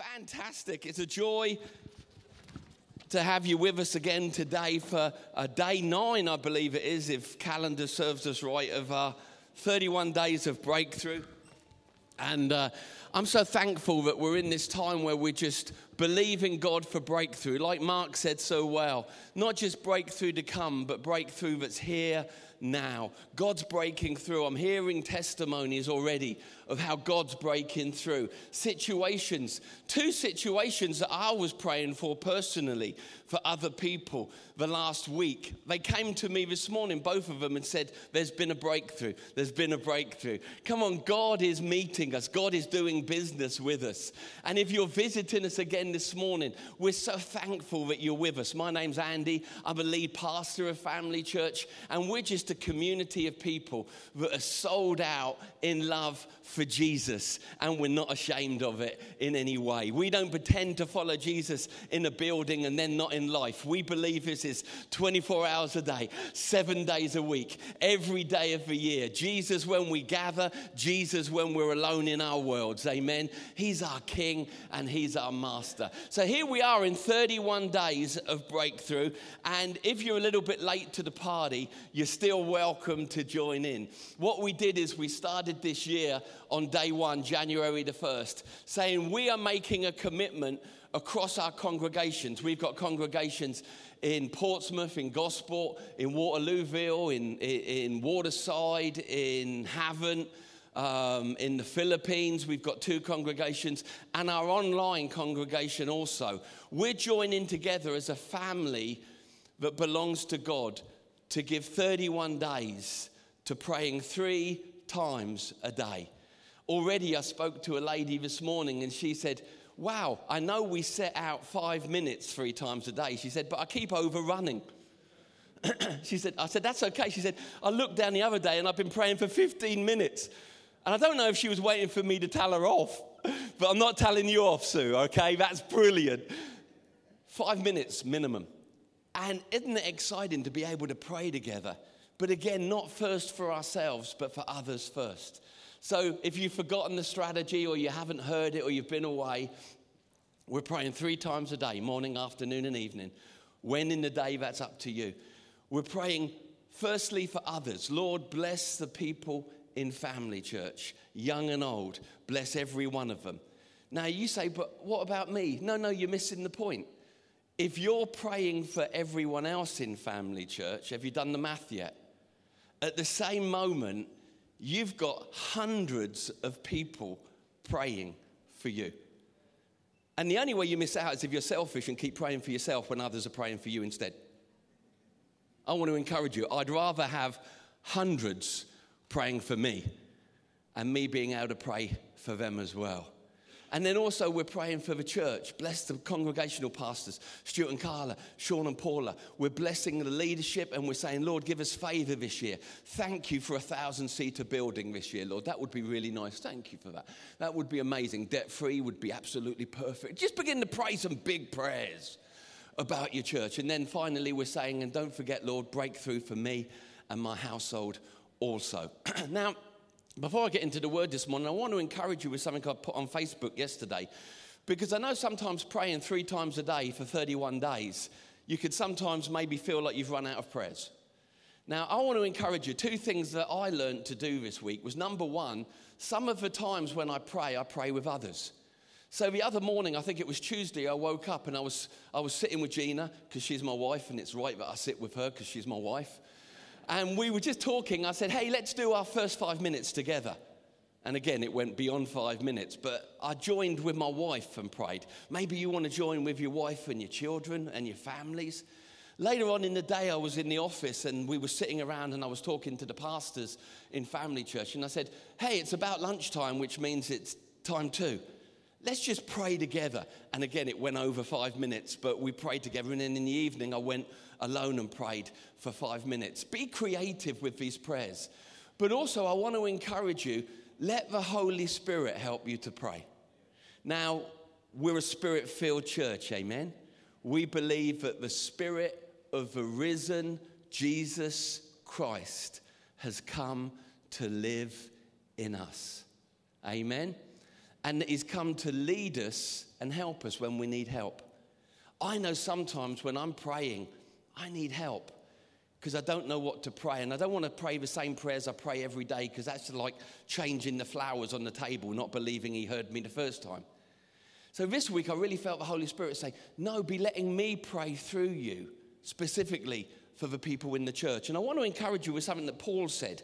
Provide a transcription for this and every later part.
fantastic. It's a joy to have you with us again today for uh, day nine, I believe it is, if calendar serves us right, of our 31 days of breakthrough. And uh, I'm so thankful that we're in this time where we're just believing God for breakthrough. Like Mark said so well, not just breakthrough to come, but breakthrough that's here now. God's breaking through. I'm hearing testimonies already of how God's breaking through. Situations, two situations that I was praying for personally for other people the last week. They came to me this morning, both of them, and said, There's been a breakthrough. There's been a breakthrough. Come on, God is meeting us, God is doing business with us. And if you're visiting us again this morning, we're so thankful that you're with us. My name's Andy, I'm a lead pastor of Family Church, and we're just a community of people that are sold out in love for Jesus, and we're not ashamed of it in any way. We don't pretend to follow Jesus in a building and then not in life. We believe this is 24 hours a day, seven days a week, every day of the year. Jesus when we gather, Jesus when we're alone in our worlds. Amen. He's our King and He's our Master. So here we are in 31 days of breakthrough, and if you're a little bit late to the party, you're still welcome to join in. What we did is we started this year on day one, January the 1st, saying we are making a commitment across our congregations. We've got congregations in Portsmouth, in Gosport, in Waterlooville, in, in Waterside, in Havant. Um, in the Philippines, we've got two congregations, and our online congregation also. We're joining together as a family that belongs to God to give 31 days to praying three times a day. Already, I spoke to a lady this morning and she said, Wow, I know we set out five minutes three times a day. She said, But I keep overrunning. she said, I said, That's okay. She said, I looked down the other day and I've been praying for 15 minutes. And I don't know if she was waiting for me to tell her off, but I'm not telling you off, Sue, okay? That's brilliant. Five minutes minimum. And isn't it exciting to be able to pray together? But again, not first for ourselves, but for others first. So if you've forgotten the strategy or you haven't heard it or you've been away, we're praying three times a day morning, afternoon, and evening. When in the day, that's up to you. We're praying firstly for others. Lord, bless the people in family church, young and old. Bless every one of them. Now you say, but what about me? No, no, you're missing the point. If you're praying for everyone else in family church, have you done the math yet? At the same moment, you've got hundreds of people praying for you. And the only way you miss out is if you're selfish and keep praying for yourself when others are praying for you instead. I want to encourage you. I'd rather have hundreds praying for me and me being able to pray for them as well. And then also, we're praying for the church. Bless the congregational pastors, Stuart and Carla, Sean and Paula. We're blessing the leadership and we're saying, Lord, give us favor this year. Thank you for a thousand seater building this year, Lord. That would be really nice. Thank you for that. That would be amazing. Debt free would be absolutely perfect. Just begin to pray some big prayers about your church. And then finally, we're saying, and don't forget, Lord, breakthrough for me and my household also. now, before I get into the word this morning, I want to encourage you with something I put on Facebook yesterday. Because I know sometimes praying three times a day for 31 days, you could sometimes maybe feel like you've run out of prayers. Now, I want to encourage you. Two things that I learned to do this week was number one, some of the times when I pray, I pray with others. So the other morning, I think it was Tuesday, I woke up and I was, I was sitting with Gina because she's my wife, and it's right that I sit with her because she's my wife. And we were just talking. I said, hey, let's do our first five minutes together. And again, it went beyond five minutes, but I joined with my wife and prayed. Maybe you want to join with your wife and your children and your families. Later on in the day, I was in the office and we were sitting around and I was talking to the pastors in family church. And I said, Hey, it's about lunchtime, which means it's time too. Let's just pray together. And again, it went over five minutes, but we prayed together. And then in the evening, I went alone and prayed for five minutes. Be creative with these prayers. But also, I want to encourage you let the Holy Spirit help you to pray. Now, we're a spirit filled church, amen? We believe that the Spirit of the risen Jesus Christ has come to live in us. Amen? And He's come to lead us and help us when we need help. I know sometimes when I'm praying, I need help because I don't know what to pray. And I don't want to pray the same prayers I pray every day because that's like changing the flowers on the table, not believing He heard me the first time. So this week, I really felt the Holy Spirit say, No, be letting me pray through you specifically for the people in the church. And I want to encourage you with something that Paul said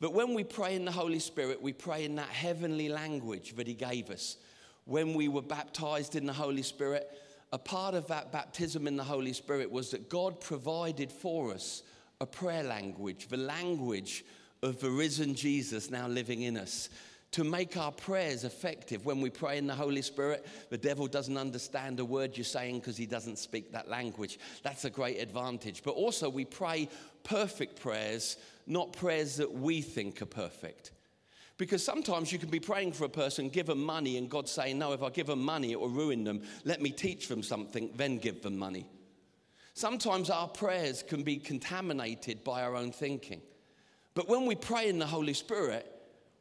that when we pray in the Holy Spirit, we pray in that heavenly language that He gave us. When we were baptized in the Holy Spirit, a part of that baptism in the Holy Spirit was that God provided for us a prayer language, the language of the risen Jesus now living in us. To make our prayers effective. When we pray in the Holy Spirit, the devil doesn't understand a word you're saying because he doesn't speak that language. That's a great advantage. But also, we pray perfect prayers, not prayers that we think are perfect. Because sometimes you can be praying for a person, give them money, and God saying, No, if I give them money, it will ruin them. Let me teach them something, then give them money. Sometimes our prayers can be contaminated by our own thinking. But when we pray in the Holy Spirit,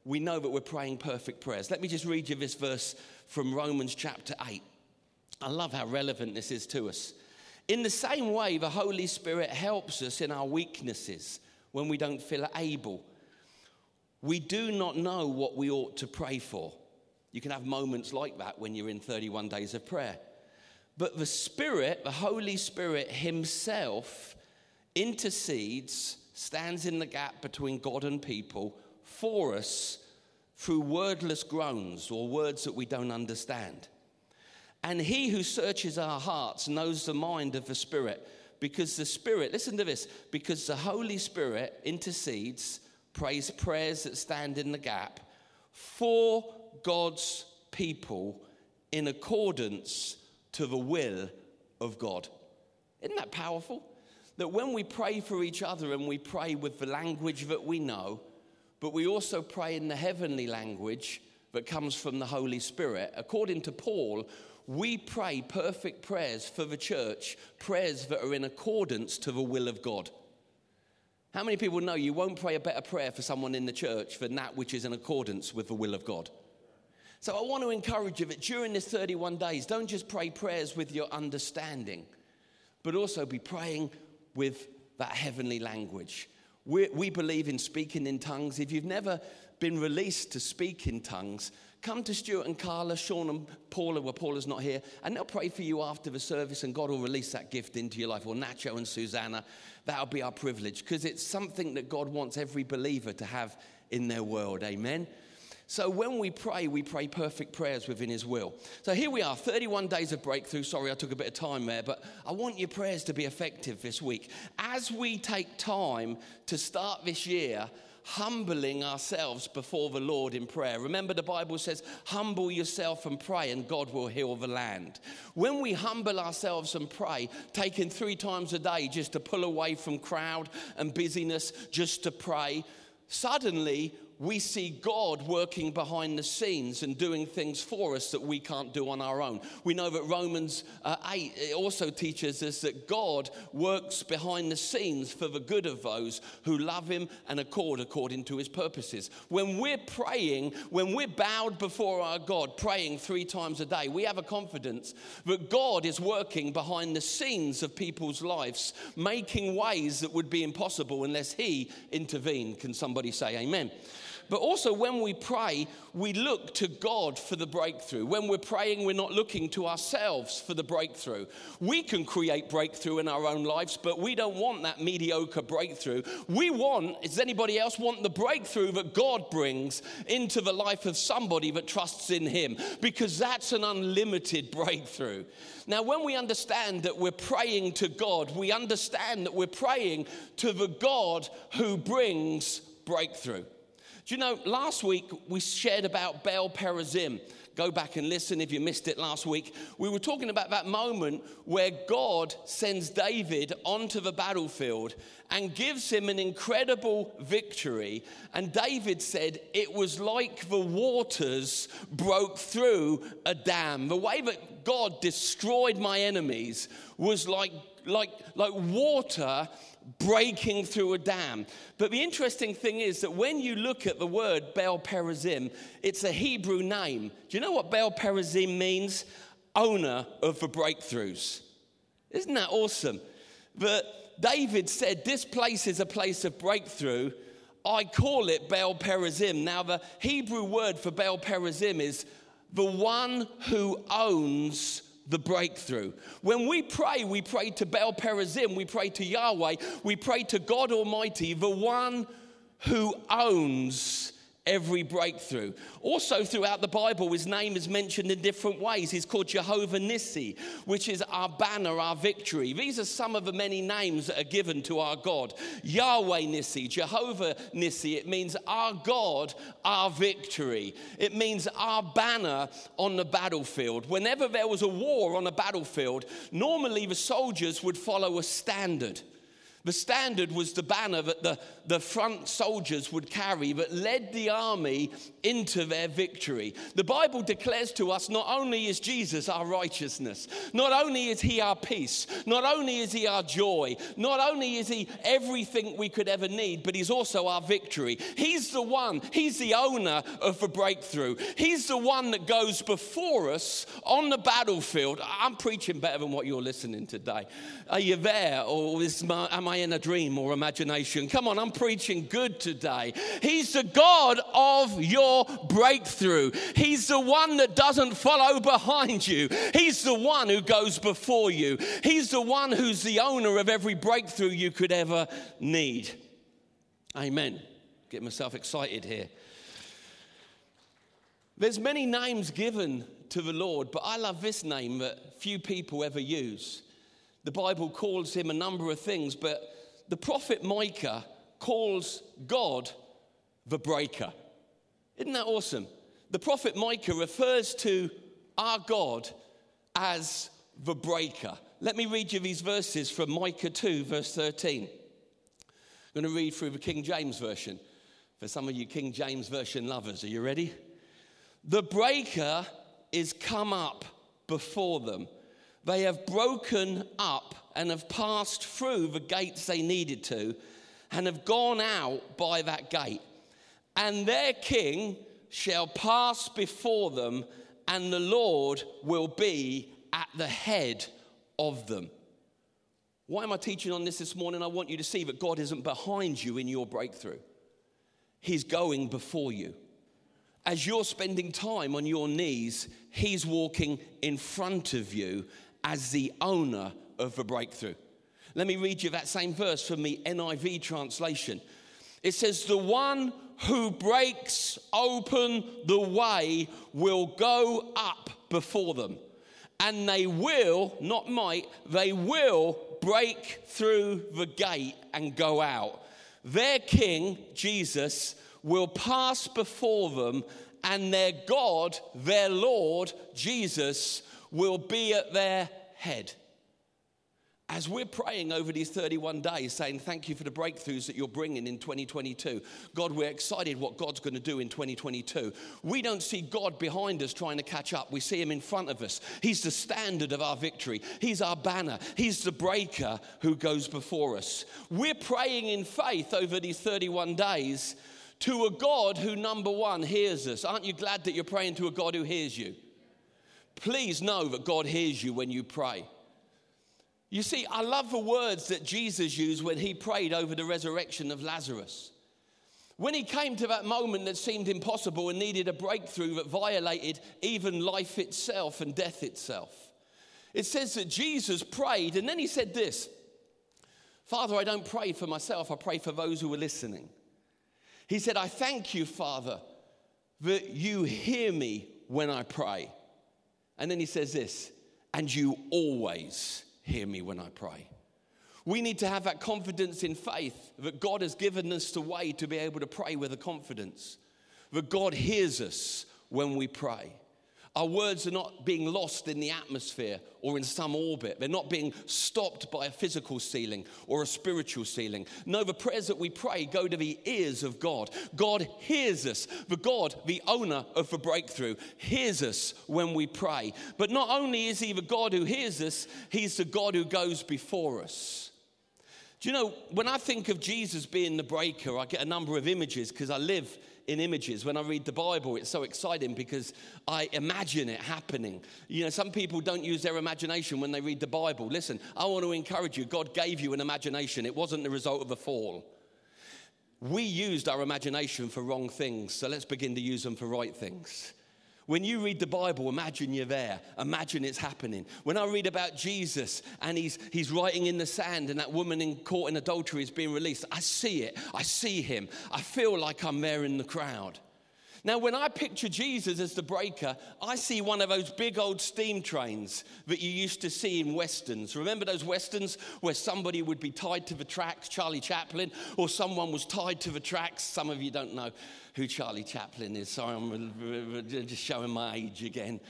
we know that we're praying perfect prayers. Let me just read you this verse from Romans chapter 8. I love how relevant this is to us. In the same way, the Holy Spirit helps us in our weaknesses when we don't feel able we do not know what we ought to pray for. You can have moments like that when you're in 31 days of prayer. But the Spirit, the Holy Spirit Himself, intercedes, stands in the gap between God and people for us through wordless groans or words that we don't understand. And He who searches our hearts knows the mind of the Spirit because the Spirit, listen to this, because the Holy Spirit intercedes prays prayers that stand in the gap for God's people in accordance to the will of God. Isn't that powerful? That when we pray for each other and we pray with the language that we know, but we also pray in the heavenly language that comes from the Holy Spirit, according to Paul, we pray perfect prayers for the church, prayers that are in accordance to the will of God. How many people know you won't pray a better prayer for someone in the church than that which is in accordance with the will of God? So I want to encourage you that during this 31 days, don't just pray prayers with your understanding, but also be praying with that heavenly language. we we believe in speaking in tongues. If you've never been released to speak in tongues, come to Stuart and Carla, Sean and Paula, where Paula's not here, and they'll pray for you after the service, and God will release that gift into your life, or Nacho and Susanna that'll be our privilege because it's something that God wants every believer to have in their world. Amen. So when we pray, we pray perfect prayers within His will. So here we are, 31 days of breakthrough. Sorry, I took a bit of time there, but I want your prayers to be effective this week. As we take time to start this year, humbling ourselves before the Lord in prayer. Remember, the Bible says, humble yourself and pray, and God will heal the land. When we humble ourselves and pray, taking three times a day just to pull away from crowd and busyness, just to pray, suddenly we see God working behind the scenes and doing things for us that we can't do on our own. We know that Romans uh, 8 also teaches us that God works behind the scenes for the good of those who love Him and accord according to His purposes. When we're praying, when we're bowed before our God, praying three times a day, we have a confidence that God is working behind the scenes of people's lives, making ways that would be impossible unless He intervened. Can somebody say amen? But also, when we pray, we look to God for the breakthrough. When we're praying, we're not looking to ourselves for the breakthrough. We can create breakthrough in our own lives, but we don't want that mediocre breakthrough. We want, does anybody else want the breakthrough that God brings into the life of somebody that trusts in Him? Because that's an unlimited breakthrough. Now, when we understand that we're praying to God, we understand that we're praying to the God who brings breakthrough. Do you know, last week we shared about Baal Perazim. Go back and listen if you missed it last week. We were talking about that moment where God sends David onto the battlefield and gives him an incredible victory. And David said it was like the waters broke through a dam. The way that God destroyed my enemies was like like, like water breaking through a dam. But the interesting thing is that when you look at the word Baal Perazim, it's a Hebrew name. Do you know what Baal Perazim means? Owner of the breakthroughs. Isn't that awesome? But David said, This place is a place of breakthrough. I call it Baal Perazim. Now, the Hebrew word for Baal Perazim is the one who owns the breakthrough. When we pray, we pray to Baal Perazim, we pray to Yahweh, we pray to God Almighty, the one who owns every breakthrough. Also, throughout the Bible, his name is mentioned in different ways. He's called Jehovah Nissi, which is our banner, our victory. These are some of the many names that are given to our God. Yahweh Nissi, Jehovah Nissi, it means our God, our victory. It means our banner on the battlefield. Whenever there was a war on a battlefield, normally the soldiers would follow a standard. The standard was the banner that the, the front soldiers would carry that led the army into their victory. The Bible declares to us not only is Jesus our righteousness, not only is he our peace, not only is he our joy, not only is he everything we could ever need, but he's also our victory. He's the one, he's the owner of the breakthrough. He's the one that goes before us on the battlefield. I'm preaching better than what you're listening today. Are you there? Or is my, am I in a dream or imagination? Come on, I'm preaching good today. He's the God of your breakthrough. He's the one that doesn't follow behind you. He's the one who goes before you. He's the one who's the owner of every breakthrough you could ever need. Amen. Get myself excited here. There's many names given to the Lord, but I love this name that few people ever use. The Bible calls him a number of things, but the prophet Micah calls God the breaker. Isn't that awesome? The prophet Micah refers to our God as the breaker. Let me read you these verses from Micah 2, verse 13. I'm going to read through the King James Version. For some of you King James Version lovers, are you ready? The breaker is come up before them they have broken up and have passed through the gates they needed to and have gone out by that gate. And their king shall pass before them, and the Lord will be at the head of them. Why am I teaching on this this morning? I want you to see that God isn't behind you in your breakthrough, He's going before you. As you're spending time on your knees, He's walking in front of you as the owner of the breakthrough. Let me read you that same verse from the NIV translation. It says, The one who breaks open the way will go up before them, and they will, not might, they will break through the gate and go out. Their king, Jesus, will pass before them, and their God, their Lord, Jesus, will be at their head. As we're praying over these 31 days, saying thank you for the breakthroughs that you're bringing in 2022, God, we're excited what God's going to do in 2022. We don't see God behind us trying to catch up, we see Him in front of us. He's the standard of our victory, He's our banner, He's the breaker who goes before us. We're praying in faith over these 31 days to a God who, number one, hears us. Aren't you glad that you're praying to a God who hears you? Please know that God hears you when you pray. You see, I love the words that Jesus used when he prayed over the resurrection of Lazarus. When he came to that moment that seemed impossible and needed a breakthrough that violated even life itself and death itself, it says that Jesus prayed and then he said this Father, I don't pray for myself, I pray for those who are listening. He said, I thank you, Father, that you hear me when I pray. And then he says this, and you always hear me when I pray. We need to have that confidence in faith that God has given us the way to be able to pray with a confidence, that God hears us when we pray. Our words are not being lost in the atmosphere or in some orbit. They're not being stopped by a physical ceiling or a spiritual ceiling. No, the prayers that we pray go to the ears of God. God hears us. The God, the owner of the breakthrough, hears us when we pray. But not only is He the God who hears us, He's the God who goes before us. Do you know, when I think of Jesus being the breaker, I get a number of images because I live in images. When I read the Bible, it's so exciting because I imagine it happening. You know, some people don't use their imagination when they read the Bible. Listen, I want to encourage you God gave you an imagination, it wasn't the result of a fall. We used our imagination for wrong things, so let's begin to use them for right things. When you read the Bible, imagine you're there. Imagine it's happening. When I read about Jesus and he's, he's writing in the sand and that woman in caught in adultery is being released, I see it. I see him. I feel like I'm there in the crowd. Now, when I picture Jesus as the breaker, I see one of those big old steam trains that you used to see in westerns. Remember those westerns where somebody would be tied to the tracks, Charlie Chaplin, or someone was tied to the tracks? Some of you don't know who Charlie Chaplin is. Sorry, I'm just showing my age again.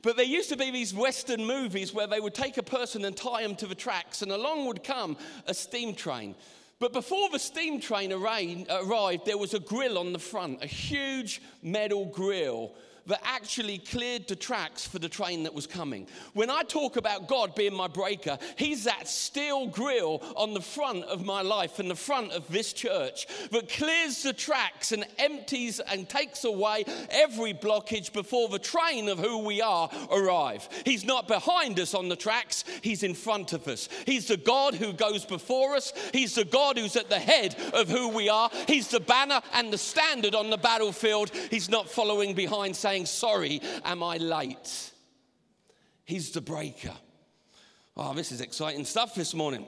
But there used to be these Western movies where they would take a person and tie them to the tracks, and along would come a steam train. But before the steam train arrived, there was a grill on the front, a huge metal grill that actually cleared the tracks for the train that was coming. When I talk about God being my breaker, He's that steel grill on the front of my life and the front of this church that clears the tracks and empties and takes away every blockage before the train of who we are arrive. He's not behind us on the tracks, He's in front of us. He's the God who goes before us, He's the God who's at the head of who we are. He's the banner and the standard on the battlefield. He's not following behind saying, saying, Sorry, am I late? He's the breaker. Oh, this is exciting stuff this morning.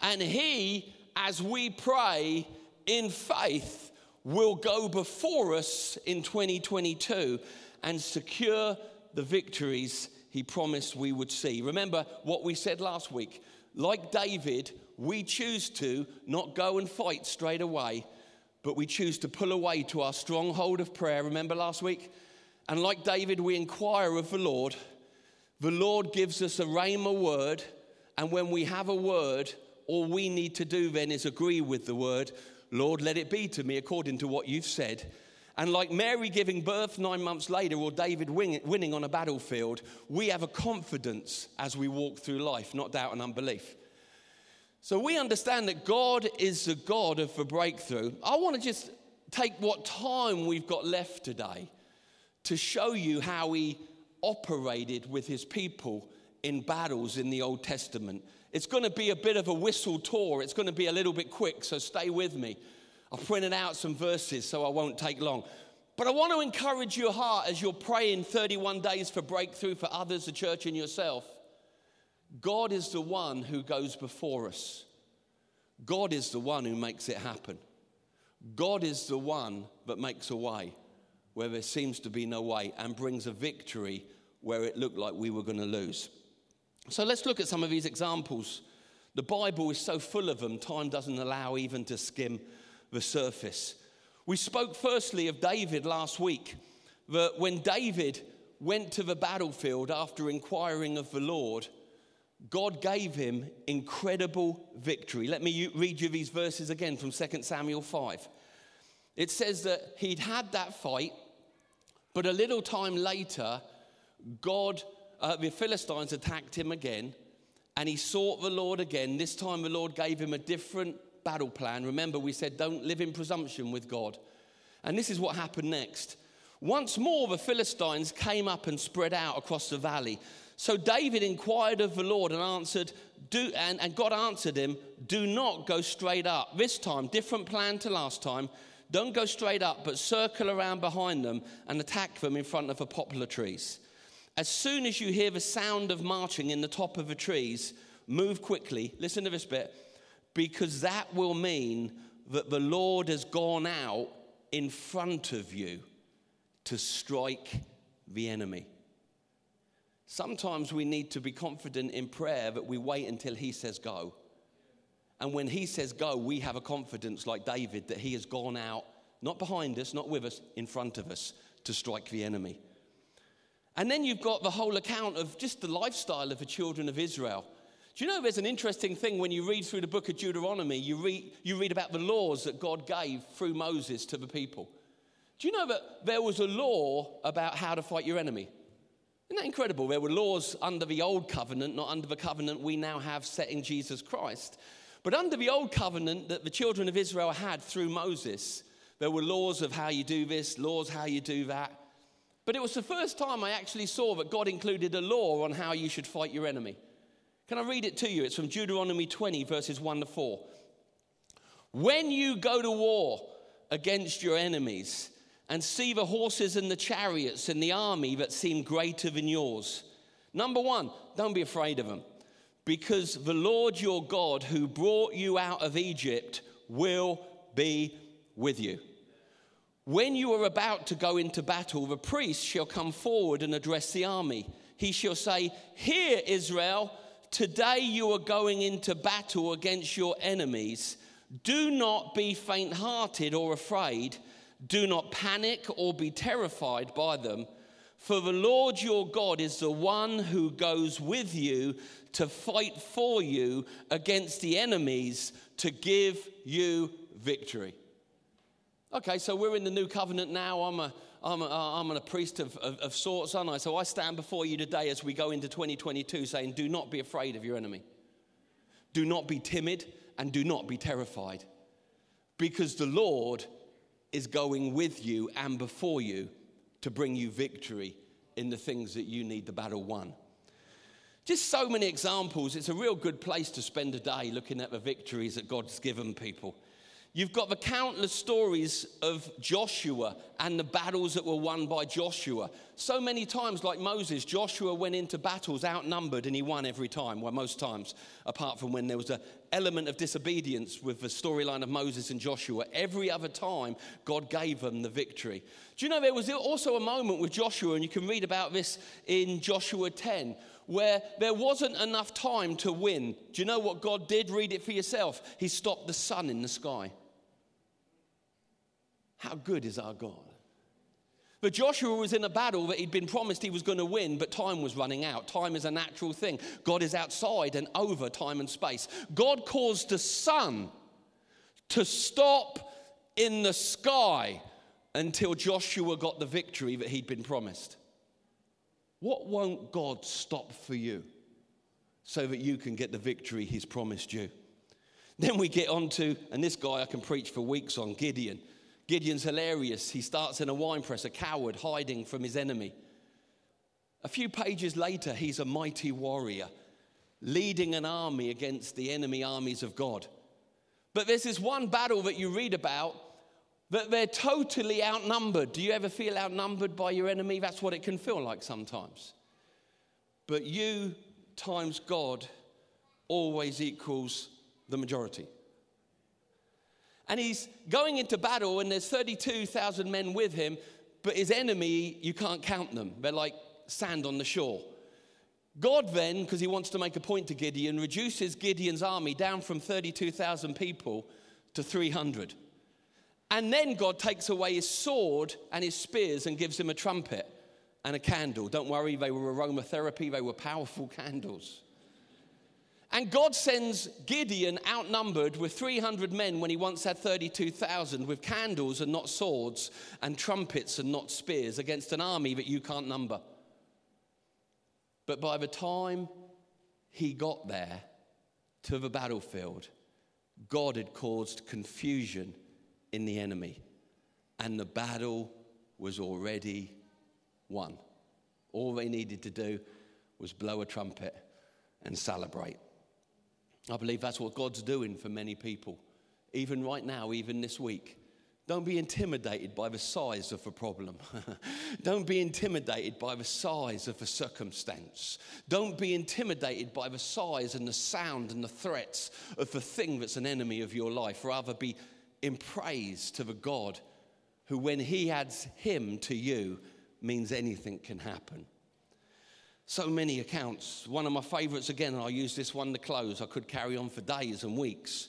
And He, as we pray in faith, will go before us in 2022 and secure the victories He promised we would see. Remember what we said last week. Like David, we choose to not go and fight straight away, but we choose to pull away to our stronghold of prayer. Remember last week? And like David, we inquire of the Lord. The Lord gives us a rhema word. And when we have a word, all we need to do then is agree with the word. Lord, let it be to me according to what you've said. And like Mary giving birth nine months later, or David winning on a battlefield, we have a confidence as we walk through life, not doubt and unbelief. So we understand that God is the God of the breakthrough. I want to just take what time we've got left today to show you how he operated with his people in battles in the Old Testament. It's going to be a bit of a whistle tour. It's going to be a little bit quick, so stay with me. I've printed out some verses so I won't take long. But I want to encourage your heart as you're praying 31 days for breakthrough for others, the church, and yourself. God is the one who goes before us. God is the one who makes it happen. God is the one that makes a way where there seems to be no way and brings a victory where it looked like we were going to lose. So let's look at some of these examples. The Bible is so full of them, time doesn't allow even to skim the surface. We spoke firstly of David last week, that when David went to the battlefield after inquiring of the Lord, God gave him incredible victory. Let me read you these verses again from 2 Samuel 5. It says that he'd had that fight, but a little time later, God, uh, the Philistines attacked him again, and he sought the Lord again. This time, the Lord gave him a different battle plan. Remember, we said don't live in presumption with God. And this is what happened next. Once more, the Philistines came up and spread out across the valley. So David inquired of the Lord and answered, do, and, and God answered him, Do not go straight up. This time, different plan to last time. Don't go straight up, but circle around behind them and attack them in front of the poplar trees. As soon as you hear the sound of marching in the top of the trees, move quickly. Listen to this bit, because that will mean that the Lord has gone out in front of you to strike the enemy. Sometimes we need to be confident in prayer that we wait until He says go. And when he says go, we have a confidence like David that he has gone out, not behind us, not with us, in front of us to strike the enemy. And then you've got the whole account of just the lifestyle of the children of Israel. Do you know there's an interesting thing when you read through the book of Deuteronomy, you read, you read about the laws that God gave through Moses to the people. Do you know that there was a law about how to fight your enemy? Isn't that incredible? There were laws under the old covenant, not under the covenant we now have set in Jesus Christ. But under the old covenant that the children of Israel had through Moses, there were laws of how you do this, laws how you do that. But it was the first time I actually saw that God included a law on how you should fight your enemy. Can I read it to you? It's from Deuteronomy 20, verses 1 to 4. When you go to war against your enemies, and see the horses and the chariots and the army that seem greater than yours. Number one, don't be afraid of them, because the Lord your God who brought you out of Egypt will be with you. When you are about to go into battle, the priest shall come forward and address the army. He shall say, Hear, Israel, today you are going into battle against your enemies. Do not be faint hearted or afraid do not panic or be terrified by them, for the Lord your God is the one who goes with you to fight for you against the enemies to give you victory. Okay, so we're in the new covenant now. I'm a, I'm a, I'm a priest of, of, of sorts, aren't I? So I stand before you today as we go into 2022 saying, Do not be afraid of your enemy. Do not be timid and do not be terrified because the Lord is going with you and before you to bring you victory in the things that you need the battle won. Just so many examples. It's a real good place to spend a day looking at the victories that God's given people. You've got the countless stories of Joshua and the battles that were won by Joshua. So many times, like Moses, Joshua went into battles outnumbered and he won every time, well, most times, apart from when there was an element of disobedience with the storyline of Moses and Joshua. Every other time, God gave them the victory. Do you know there was also a moment with Joshua, and you can read about this in Joshua 10, where there wasn't enough time to win. Do you know what God did? Read it for yourself. He stopped the sun in the sky. How good is our God? But Joshua was in a battle that he'd been promised he was going to win, but time was running out. Time is a natural thing. God is outside and over time and space. God caused the sun to stop in the sky until Joshua got the victory that he'd been promised. What won't God stop for you so that you can get the victory he's promised you? Then we get on to, and this guy I can preach for weeks on, Gideon. Gideon's hilarious. He starts in a wine press, a coward hiding from his enemy. A few pages later, he's a mighty warrior leading an army against the enemy armies of God. But there's this one battle that you read about that they're totally outnumbered. Do you ever feel outnumbered by your enemy? That's what it can feel like sometimes. But you times God always equals the majority. And he's going into battle, and there's 32,000 men with him, but his enemy, you can't count them. They're like sand on the shore. God then, because he wants to make a point to Gideon, reduces Gideon's army down from 32,000 people to 300. And then God takes away his sword and his spears and gives him a trumpet and a candle. Don't worry, they were aromatherapy, they were powerful candles. And God sends Gideon outnumbered with 300 men when he once had 32,000 with candles and not swords and trumpets and not spears against an army that you can't number. But by the time he got there to the battlefield, God had caused confusion in the enemy, and the battle was already won. All they needed to do was blow a trumpet and celebrate. I believe that's what God's doing for many people, even right now, even this week. Don't be intimidated by the size of the problem. Don't be intimidated by the size of the circumstance. Don't be intimidated by the size and the sound and the threats of the thing that's an enemy of your life. Rather, be in praise to the God who, when He adds Him to you, means anything can happen. So many accounts. One of my favorites, again, and I'll use this one to close, I could carry on for days and weeks,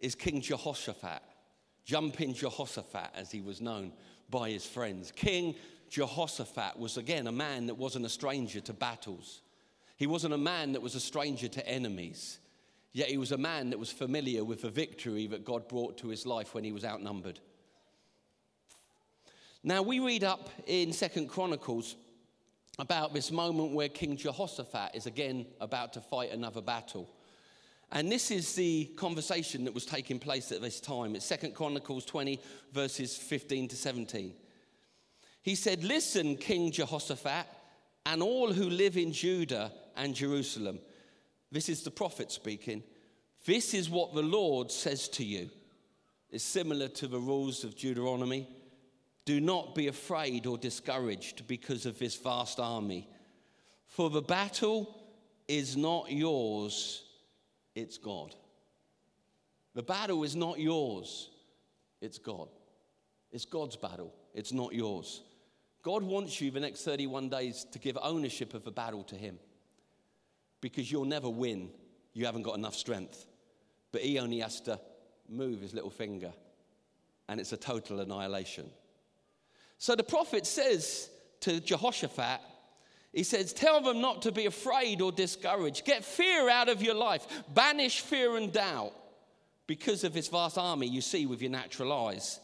is King Jehoshaphat. Jumping Jehoshaphat, as he was known by his friends. King Jehoshaphat was again a man that wasn't a stranger to battles. He wasn't a man that was a stranger to enemies. Yet he was a man that was familiar with the victory that God brought to his life when he was outnumbered. Now we read up in Second Chronicles about this moment where King Jehoshaphat is again about to fight another battle. And this is the conversation that was taking place at this time. It's Second Chronicles 20, verses 15 to 17. He said, Listen, King Jehoshaphat, and all who live in Judah and Jerusalem. This is the prophet speaking. This is what the Lord says to you. It's similar to the rules of Deuteronomy. Do not be afraid or discouraged because of this vast army, for the battle is not yours, it's God. The battle is not yours, it's God. It's God's battle, it's not yours. God wants you the next 31 days to give ownership of the battle to Him because you'll never win. You haven't got enough strength. But He only has to move His little finger, and it's a total annihilation. So the prophet says to Jehoshaphat, he says, Tell them not to be afraid or discouraged. Get fear out of your life. Banish fear and doubt because of this vast army you see with your natural eyes.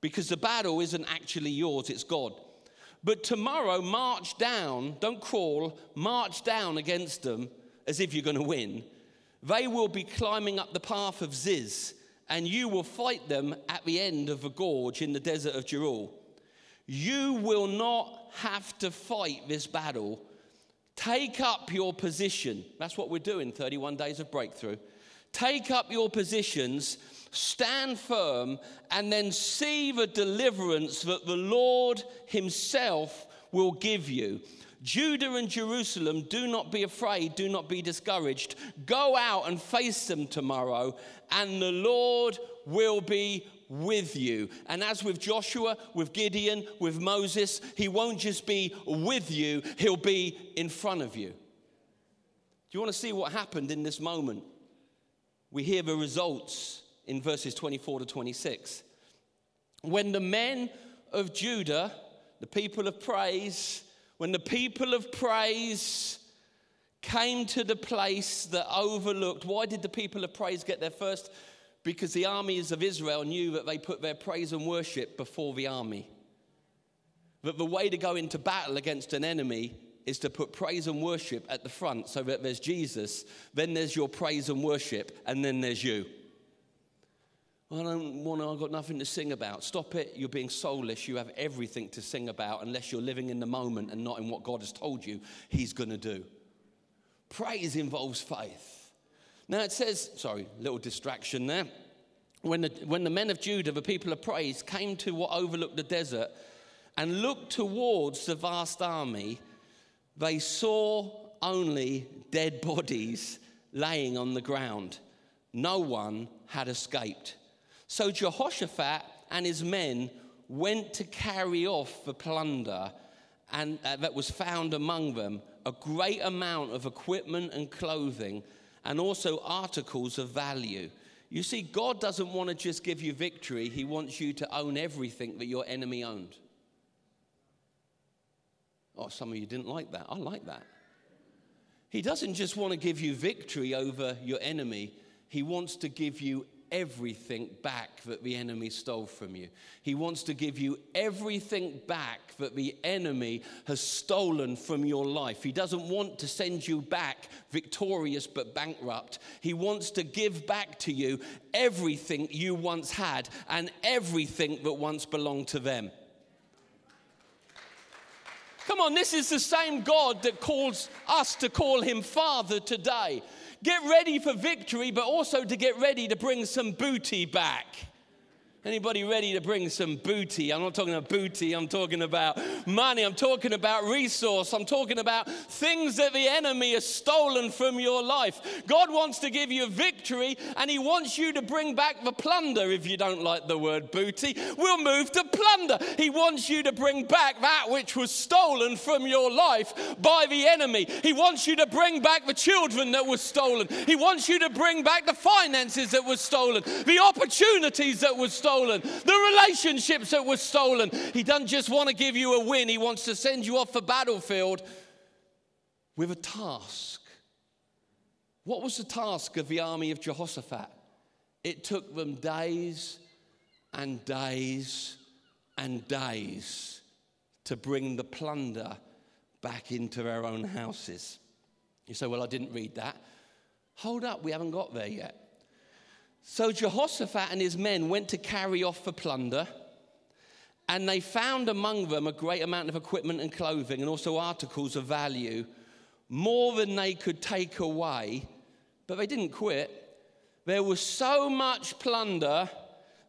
Because the battle isn't actually yours, it's God. But tomorrow, march down, don't crawl, march down against them as if you're going to win. They will be climbing up the path of Ziz, and you will fight them at the end of a gorge in the desert of Jeruel. You will not have to fight this battle. Take up your position. That's what we're doing 31 days of breakthrough. Take up your positions, stand firm, and then see the deliverance that the Lord Himself will give you. Judah and Jerusalem, do not be afraid, do not be discouraged. Go out and face them tomorrow, and the Lord will be with you. And as with Joshua, with Gideon, with Moses, he won't just be with you, he'll be in front of you. Do you want to see what happened in this moment? We hear the results in verses 24 to 26. When the men of Judah, the people of praise, when the people of praise came to the place that overlooked, why did the people of praise get there first? Because the armies of Israel knew that they put their praise and worship before the army. That the way to go into battle against an enemy is to put praise and worship at the front so that there's Jesus, then there's your praise and worship, and then there's you. I don't want to, I've got nothing to sing about. Stop it. You're being soulless. You have everything to sing about unless you're living in the moment and not in what God has told you He's going to do. Praise involves faith. Now it says, sorry, little distraction there. When the, when the men of Judah, the people of praise, came to what overlooked the desert and looked towards the vast army, they saw only dead bodies laying on the ground. No one had escaped. So Jehoshaphat and his men went to carry off the plunder and, uh, that was found among them a great amount of equipment and clothing and also articles of value. You see, God doesn't want to just give you victory, He wants you to own everything that your enemy owned. Oh, some of you didn't like that. I like that. He doesn't just want to give you victory over your enemy, He wants to give you everything back that the enemy stole from you. He wants to give you everything back that the enemy has stolen from your life. He doesn't want to send you back victorious but bankrupt. He wants to give back to you everything you once had and everything that once belonged to them. Come on, this is the same God that calls us to call him Father today. Get ready for victory, but also to get ready to bring some booty back. Anybody ready to bring some booty? I'm not talking about booty, I'm talking about money, I'm talking about resource, I'm talking about things that the enemy has stolen from your life. God wants to give you victory and He wants you to bring back the plunder if you don't like the word booty. We'll move to plunder. He wants you to bring back that which was stolen from your life by the enemy. He wants you to bring back the children that were stolen. He wants you to bring back the finances that were stolen, the opportunities that were stolen stolen, the relationships that were stolen. He doesn't just want to give you a win, He wants to send you off the battlefield with a task. What was the task of the army of Jehoshaphat? It took them days and days and days to bring the plunder back into their own houses. You say, Well, I didn't read that. Hold up, we haven't got there yet. So Jehoshaphat and his men went to carry off the plunder, and they found among them a great amount of equipment and clothing, and also articles of value, more than they could take away. But they didn't quit. There was so much plunder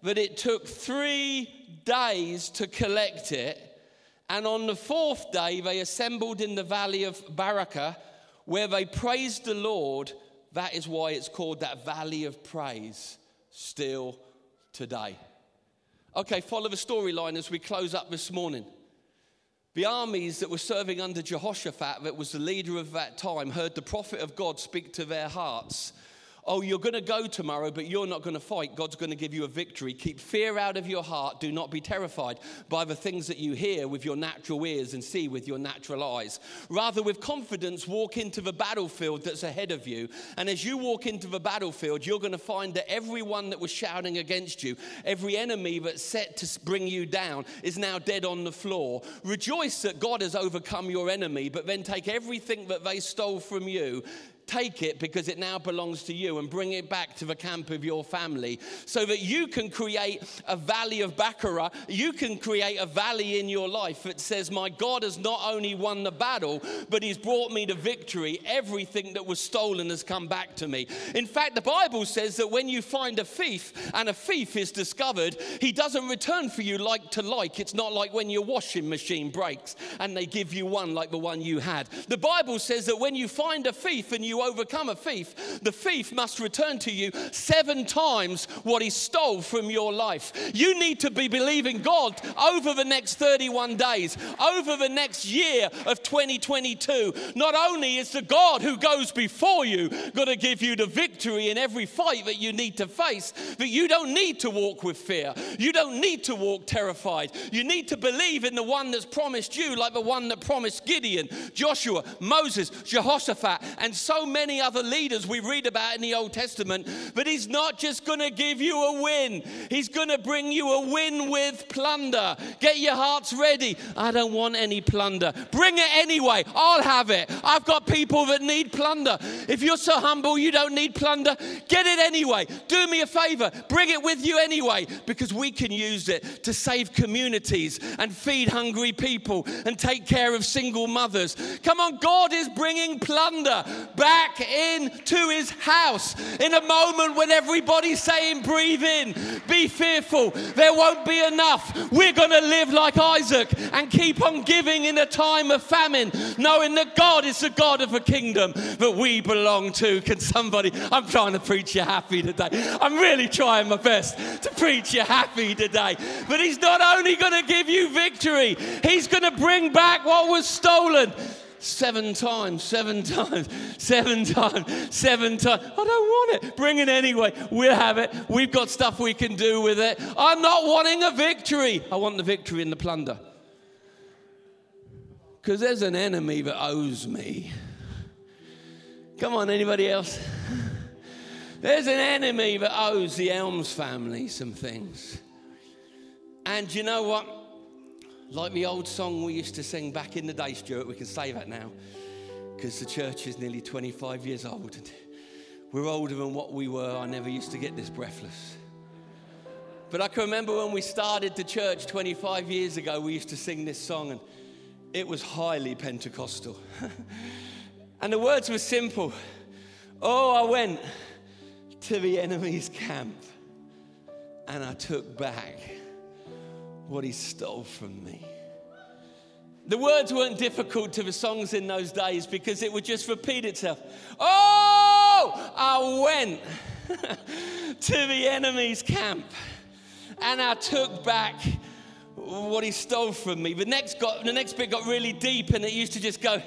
that it took three days to collect it. And on the fourth day, they assembled in the valley of Berakah, where they praised the Lord that is why it's called that valley of praise still today. Okay, follow the storyline as we close up this morning. The armies that were serving under Jehoshaphat, that was the leader of that time, heard the prophet of God speak to their hearts Oh, you're going to go tomorrow, but you're not going to fight. God's going to give you a victory. Keep fear out of your heart. Do not be terrified by the things that you hear with your natural ears and see with your natural eyes. Rather, with confidence, walk into the battlefield that's ahead of you. And as you walk into the battlefield, you're going to find that everyone that was shouting against you, every enemy that's set to bring you down, is now dead on the floor. Rejoice that God has overcome your enemy, but then take everything that they stole from you take it because it now belongs to you and bring it back to the camp of your family so that you can create a valley of Berakah. You can create a valley in your life that says, My God has not only won the battle, but He's brought me to victory. Everything that was stolen has come back to me. In fact, the Bible says that when you find a thief and a thief is discovered, he doesn't return for you like to like. It's not like when your washing machine breaks and they give you one like the one you had. The Bible says that when you find a thief and you overcome a thief, the thief must return to you seven times what he stole from your life. You need to be believing God over the next 31 days, over the next year of 2022. Not only is the God who goes before you going to give you the victory in every fight that you need to face, but you don't need to walk with fear. You don't need to walk terrified. You need to believe in the one that's promised you, like the one that promised Gideon, Joshua, Moses, Jehoshaphat, and so many other leaders we read about in the Old Testament. But He's not just going to give you a win, He's going to bring you a win with plunder. Get your hearts ready. I don't want any plunder. Bring it anyway. I'll have it. I've got people that need plunder. If you're so humble you don't need plunder, get it anyway. Do me a favor. Bring it with you anyway because we can use it to save communities and feed hungry people and take care of single mothers. Come on, God is bringing plunder back back into his house in a moment when everybody's saying, Breathe in, be fearful, there won't be enough. We're going to live like Isaac and keep on giving in a time of famine, knowing that God is the God of a kingdom that we belong to. Can somebody, I'm trying to preach you happy today. I'm really trying my best to preach you happy today. But He's not only going to give you victory, He's going to bring back what was stolen seven times, seven times, seven times, seven times. I don't want it. Bring it anyway. We'll have it. We've got stuff we can do with it. I'm not wanting a victory. I want the victory in the plunder. Because there's an enemy that owes me. Come on, anybody else? There's an enemy that owes the Elms family some things. And you know what? Like the old song we used to sing back in the day, Stuart, we can say that now because the church is nearly 25 years old. And we're older than what we were. I never used to get this breathless. But I can remember when we started the church 25 years ago, we used to sing this song, and it was highly Pentecostal. and the words were simple Oh, I went to the enemy's camp and I took back what he stole from me. The words weren't difficult to the songs in those days because it would just repeat itself. Oh, I went to the enemy's camp and I took back what he stole from me. The next, got, the next bit got really deep and it used to just go,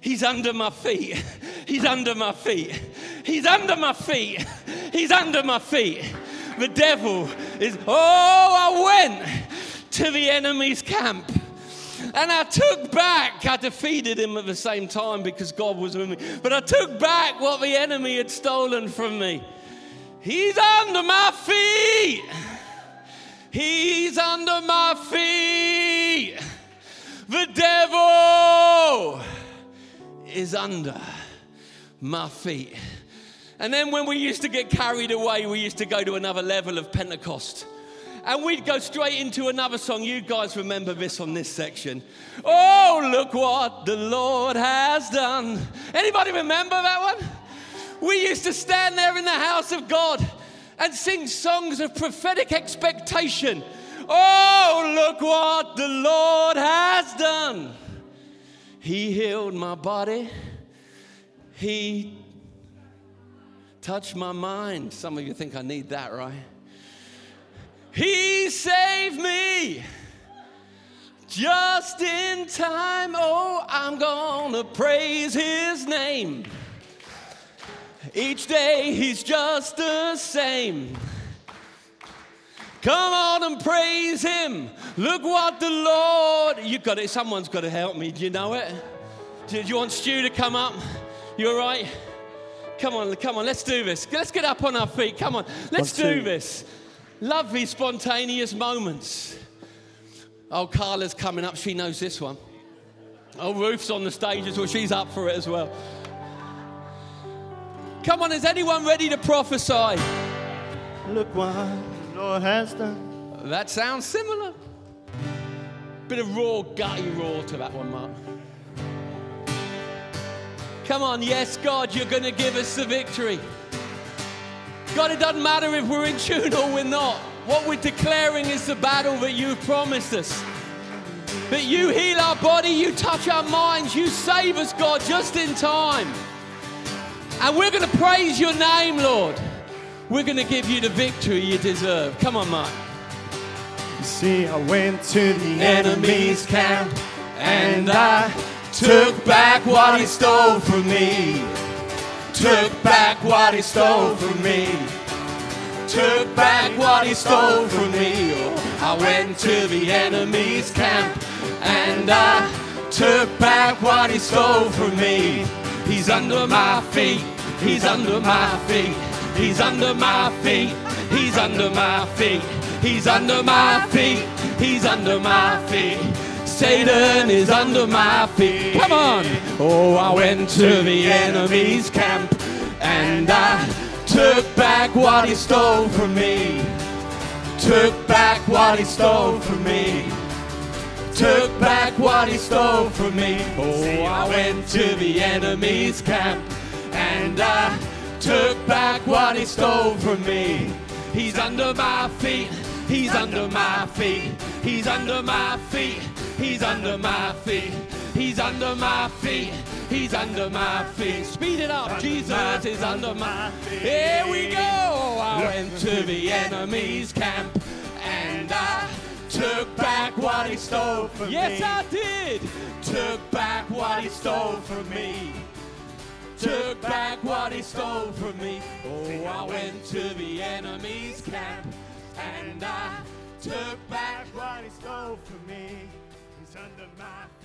He's under my feet. He's under my feet. He's under my feet. He's under my feet. The devil is, oh, I went to the enemy's camp. And I took back, I defeated him at the same time because God was with me. But I took back what the enemy had stolen from me. He's under my feet. He's under my feet. The devil is under my feet. And then when we used to get carried away, we used to go to another level of Pentecost. And we'd go straight into another song. You guys remember this on this section. Oh, look what the Lord has done. Anybody remember that one? We used to stand there in the house of God and sing songs of prophetic expectation. Oh, look what the Lord has done. He healed my body. He touched my mind. Some of you think I need that, right? He saved me just in time. Oh, I'm gonna praise his name. Each day he's just the same. Come on and praise him. Look what the Lord. You got it. Someone's got to help me. Do you know it? Do you want Stu to come up? You all right? Come on, come on. Let's do this. Let's get up on our feet. Come on. Let's do this. Love these spontaneous moments. Oh, Carla's coming up. She knows this one. Oh, Ruth's on the stage as well. She's up for it as well. Come on, is anyone ready to prophesy? Look what the Lord has done. That sounds similar. Bit of raw, gutty raw to that one, Mark. Come on, yes, God, you're going to give us the victory. God, it doesn't matter if we're in tune or we're not. What we're declaring is the battle that you've promised us. That you heal our body, you touch our minds, you save us, God, just in time. And we're going to praise your name, Lord. We're going to give you the victory you deserve. Come on, Mark. You see, I went to the enemy's camp and I took back what he stole from me. Took back what he stole from me. Took back what he stole from me. Oh, I went to the enemy's camp and I took back what he stole from me. He's under my feet. He's under my feet. He's under my feet. He's under my feet. He's under my feet. He's under my feet. Satan is under my feet. Come on. Oh, I went to the enemy's camp and I took back what he stole from me. Took back what he stole from me. Took back what he stole from me. Oh, I went to the enemy's camp and I took back what he stole from me. He's under my feet. He's under my feet. He's under my feet. He's under my feet. He's under my feet. He's under my feet. Speed it up. Jesus is under my feet. Here we go. I went to the enemy's camp and I took back what he stole from Yes, me. Yes, I did. Took back what he stole from me. Took back what he stole from me. Oh, I went to the enemy's camp and I took back what he stole from me. He's under my.